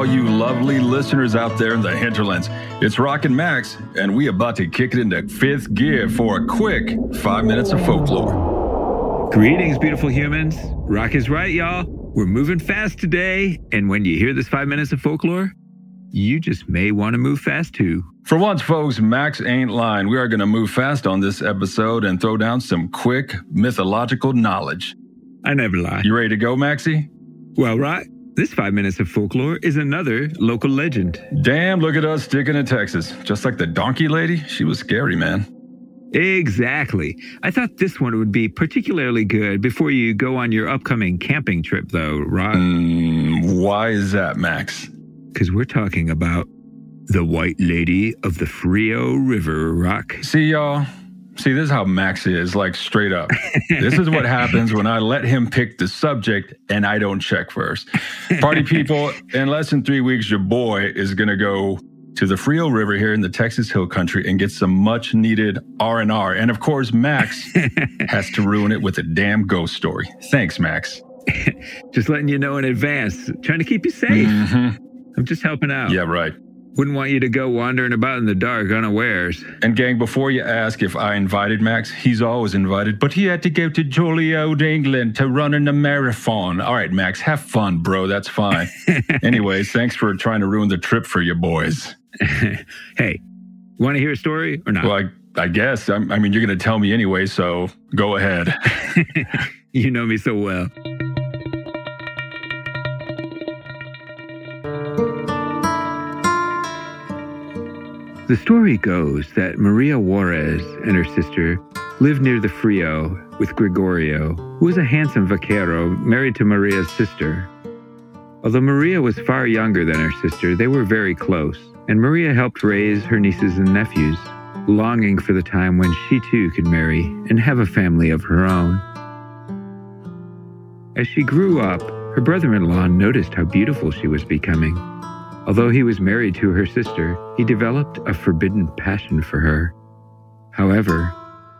all you lovely listeners out there in the hinterlands. It's Rock and Max, and we about to kick it into fifth gear for a quick five minutes of folklore. Greetings, beautiful humans. Rock is right, y'all. We're moving fast today, and when you hear this five minutes of folklore, you just may want to move fast too. For once, folks, Max ain't lying. We are going to move fast on this episode and throw down some quick mythological knowledge. I never lie. You ready to go, Maxie? Well, Rock, this five minutes of folklore is another local legend. Damn, look at us sticking to Texas. Just like the donkey lady, she was scary, man. Exactly. I thought this one would be particularly good before you go on your upcoming camping trip, though, Rock. Mm, why is that, Max? Because we're talking about the White Lady of the Frio River, Rock. See, y'all. See, this is how Max is, like straight up. this is what happens when I let him pick the subject and I don't check first. Party people, in less than three weeks, your boy is gonna go to the Frio River here in the Texas Hill Country and get some much needed R and R. And of course, Max has to ruin it with a damn ghost story. Thanks, Max. just letting you know in advance, trying to keep you safe. Mm-hmm. I'm just helping out. Yeah, right. Wouldn't want you to go wandering about in the dark unawares. And gang, before you ask if I invited Max, he's always invited, but he had to go to jolly old England to run in a marathon. All right, Max, have fun, bro. That's fine. Anyways, thanks for trying to ruin the trip for you boys. hey, want to hear a story or not? Well, I, I guess. I, I mean, you're going to tell me anyway, so go ahead. you know me so well. The story goes that Maria Juarez and her sister lived near the Frio with Gregorio, who was a handsome vaquero married to Maria's sister. Although Maria was far younger than her sister, they were very close, and Maria helped raise her nieces and nephews, longing for the time when she too could marry and have a family of her own. As she grew up, her brother in law noticed how beautiful she was becoming. Although he was married to her sister, he developed a forbidden passion for her. However,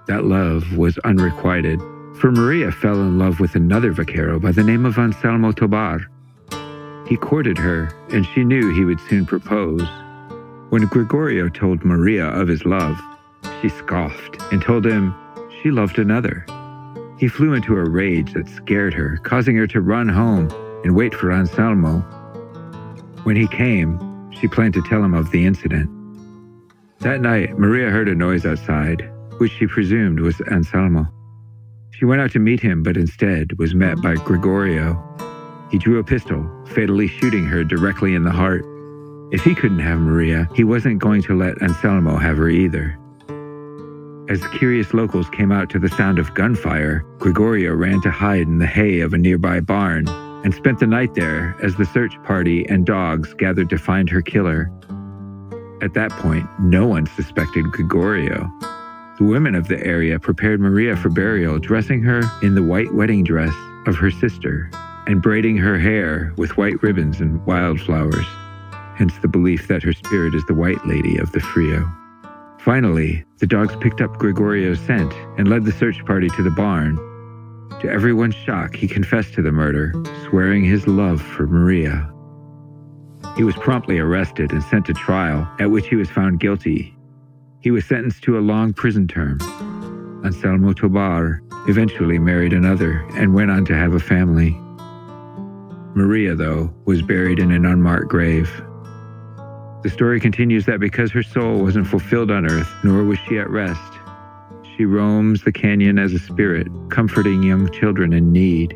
that love was unrequited, for Maria fell in love with another vaquero by the name of Anselmo Tobar. He courted her, and she knew he would soon propose. When Gregorio told Maria of his love, she scoffed and told him she loved another. He flew into a rage that scared her, causing her to run home and wait for Anselmo. When he came, she planned to tell him of the incident. That night, Maria heard a noise outside, which she presumed was Anselmo. She went out to meet him, but instead was met by Gregorio. He drew a pistol, fatally shooting her directly in the heart. If he couldn't have Maria, he wasn't going to let Anselmo have her either. As curious locals came out to the sound of gunfire, Gregorio ran to hide in the hay of a nearby barn and spent the night there as the search party and dogs gathered to find her killer. At that point, no one suspected Gregorio. The women of the area prepared Maria for burial, dressing her in the white wedding dress of her sister and braiding her hair with white ribbons and wildflowers, hence the belief that her spirit is the White Lady of the Frio. Finally, the dogs picked up Gregorio's scent and led the search party to the barn. To everyone's shock, he confessed to the murder, swearing his love for Maria. He was promptly arrested and sent to trial, at which he was found guilty. He was sentenced to a long prison term. Anselmo Tobar eventually married another and went on to have a family. Maria, though, was buried in an unmarked grave. The story continues that because her soul wasn't fulfilled on earth, nor was she at rest, she roams the canyon as a spirit, comforting young children in need.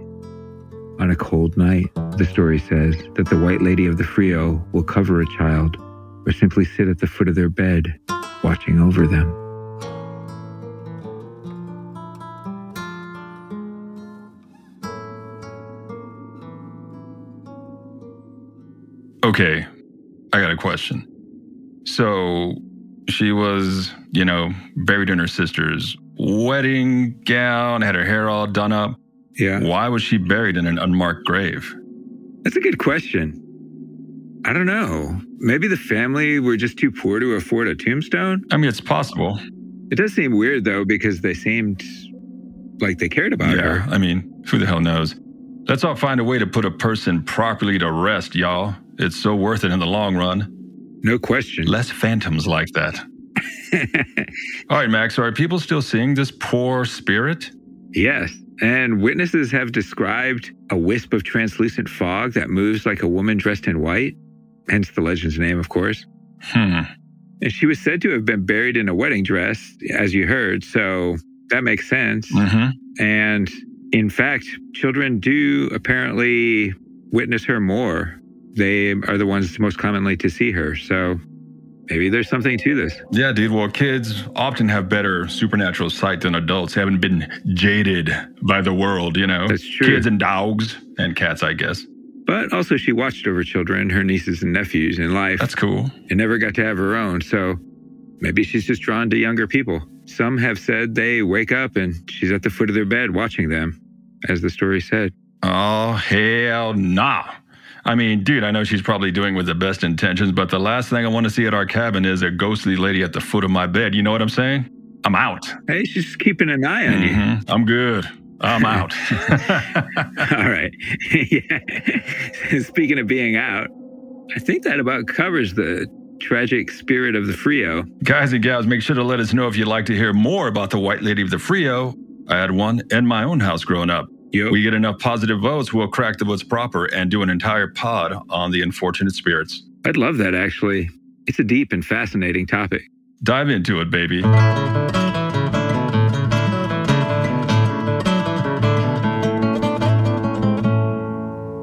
On a cold night, the story says that the White Lady of the Frio will cover a child or simply sit at the foot of their bed, watching over them. Okay, I got a question. So she was, you know, buried in her sister's wedding gown, had her hair all done up. Yeah. Why was she buried in an unmarked grave? That's a good question. I don't know. Maybe the family were just too poor to afford a tombstone? I mean, it's possible. It does seem weird, though, because they seemed like they cared about yeah, her. I mean, who the hell knows? Let's all find a way to put a person properly to rest, y'all. It's so worth it in the long run. No question. Less phantoms like that. All right, Max, are people still seeing this poor spirit? Yes. And witnesses have described a wisp of translucent fog that moves like a woman dressed in white, hence the legend's name, of course. Hmm. And she was said to have been buried in a wedding dress, as you heard, so that makes sense. Mm-hmm. And in fact, children do apparently witness her more. They are the ones most commonly to see her. So maybe there's something to this. Yeah, dude. Well, kids often have better supernatural sight than adults. Haven't been jaded by the world, you know. That's true. Kids and dogs and cats, I guess. But also, she watched over children, her nieces and nephews in life, That's cool. and never got to have her own. So maybe she's just drawn to younger people. Some have said they wake up and she's at the foot of their bed watching them, as the story said. Oh, hell nah. I mean, dude, I know she's probably doing with the best intentions, but the last thing I want to see at our cabin is a ghostly lady at the foot of my bed. You know what I'm saying? I'm out. Hey, she's keeping an eye on you. Mhm. I'm good. I'm out. All right. yeah. Speaking of being out, I think that about covers the tragic spirit of the Frio. Guys and gals, make sure to let us know if you'd like to hear more about the White Lady of the Frio. I had one in my own house growing up. Yo, We get enough positive votes, we'll crack the votes proper and do an entire pod on the unfortunate spirits. I'd love that actually. It's a deep and fascinating topic. Dive into it, baby.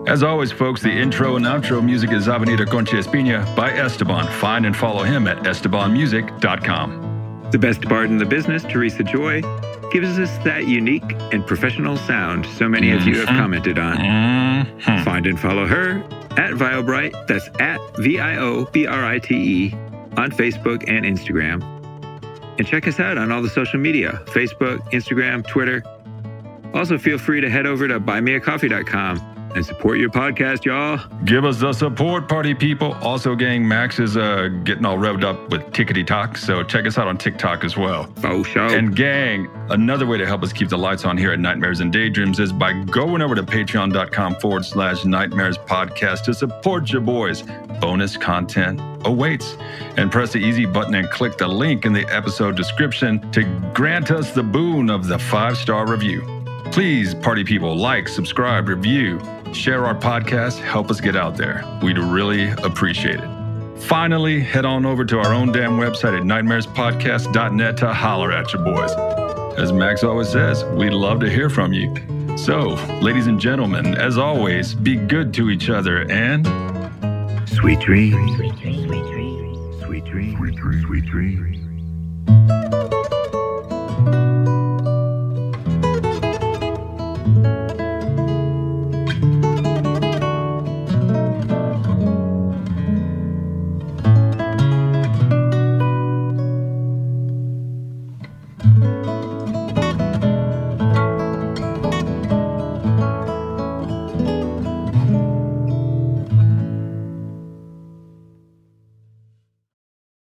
As always, folks, the intro and outro music is Avenida Concha Espina by Esteban. Find and follow him at estebanmusic.com. The best bard in the business, Teresa Joy, gives us that unique and professional sound so many of you have Mhm. commented on. Mhm. Find and follow her at Viobrite, that's at V I O B R I T E, on Facebook and Instagram. And check us out on all the social media Facebook, Instagram, Twitter. Also, feel free to head over to buymeacoffee.com and support your podcast, y'all. Give us the support, party people. Also, gang, Max is uh, getting all revved up with Tickety Talk, so check us out on TikTok as well. Oh, show. And gang, another way to help us keep the lights on here at Nightmares and Daydreams is by going over to patreon.com forward slash nightmares podcast to support your boys. Bonus content awaits. And press the easy button and click the link in the episode description to grant us the boon of the five star review. Please, party people, like, subscribe, review, share our podcast, help us get out there. We'd really appreciate it. Finally, head on over to our own damn website at nightmarespodcast.net to holler at your boys. As Max always says, we'd love to hear from you. So, ladies and gentlemen, as always, be good to each other and Sweet dreams. Sweet dreams. Sweet dreams. Sweet dreams. Sweet dreams.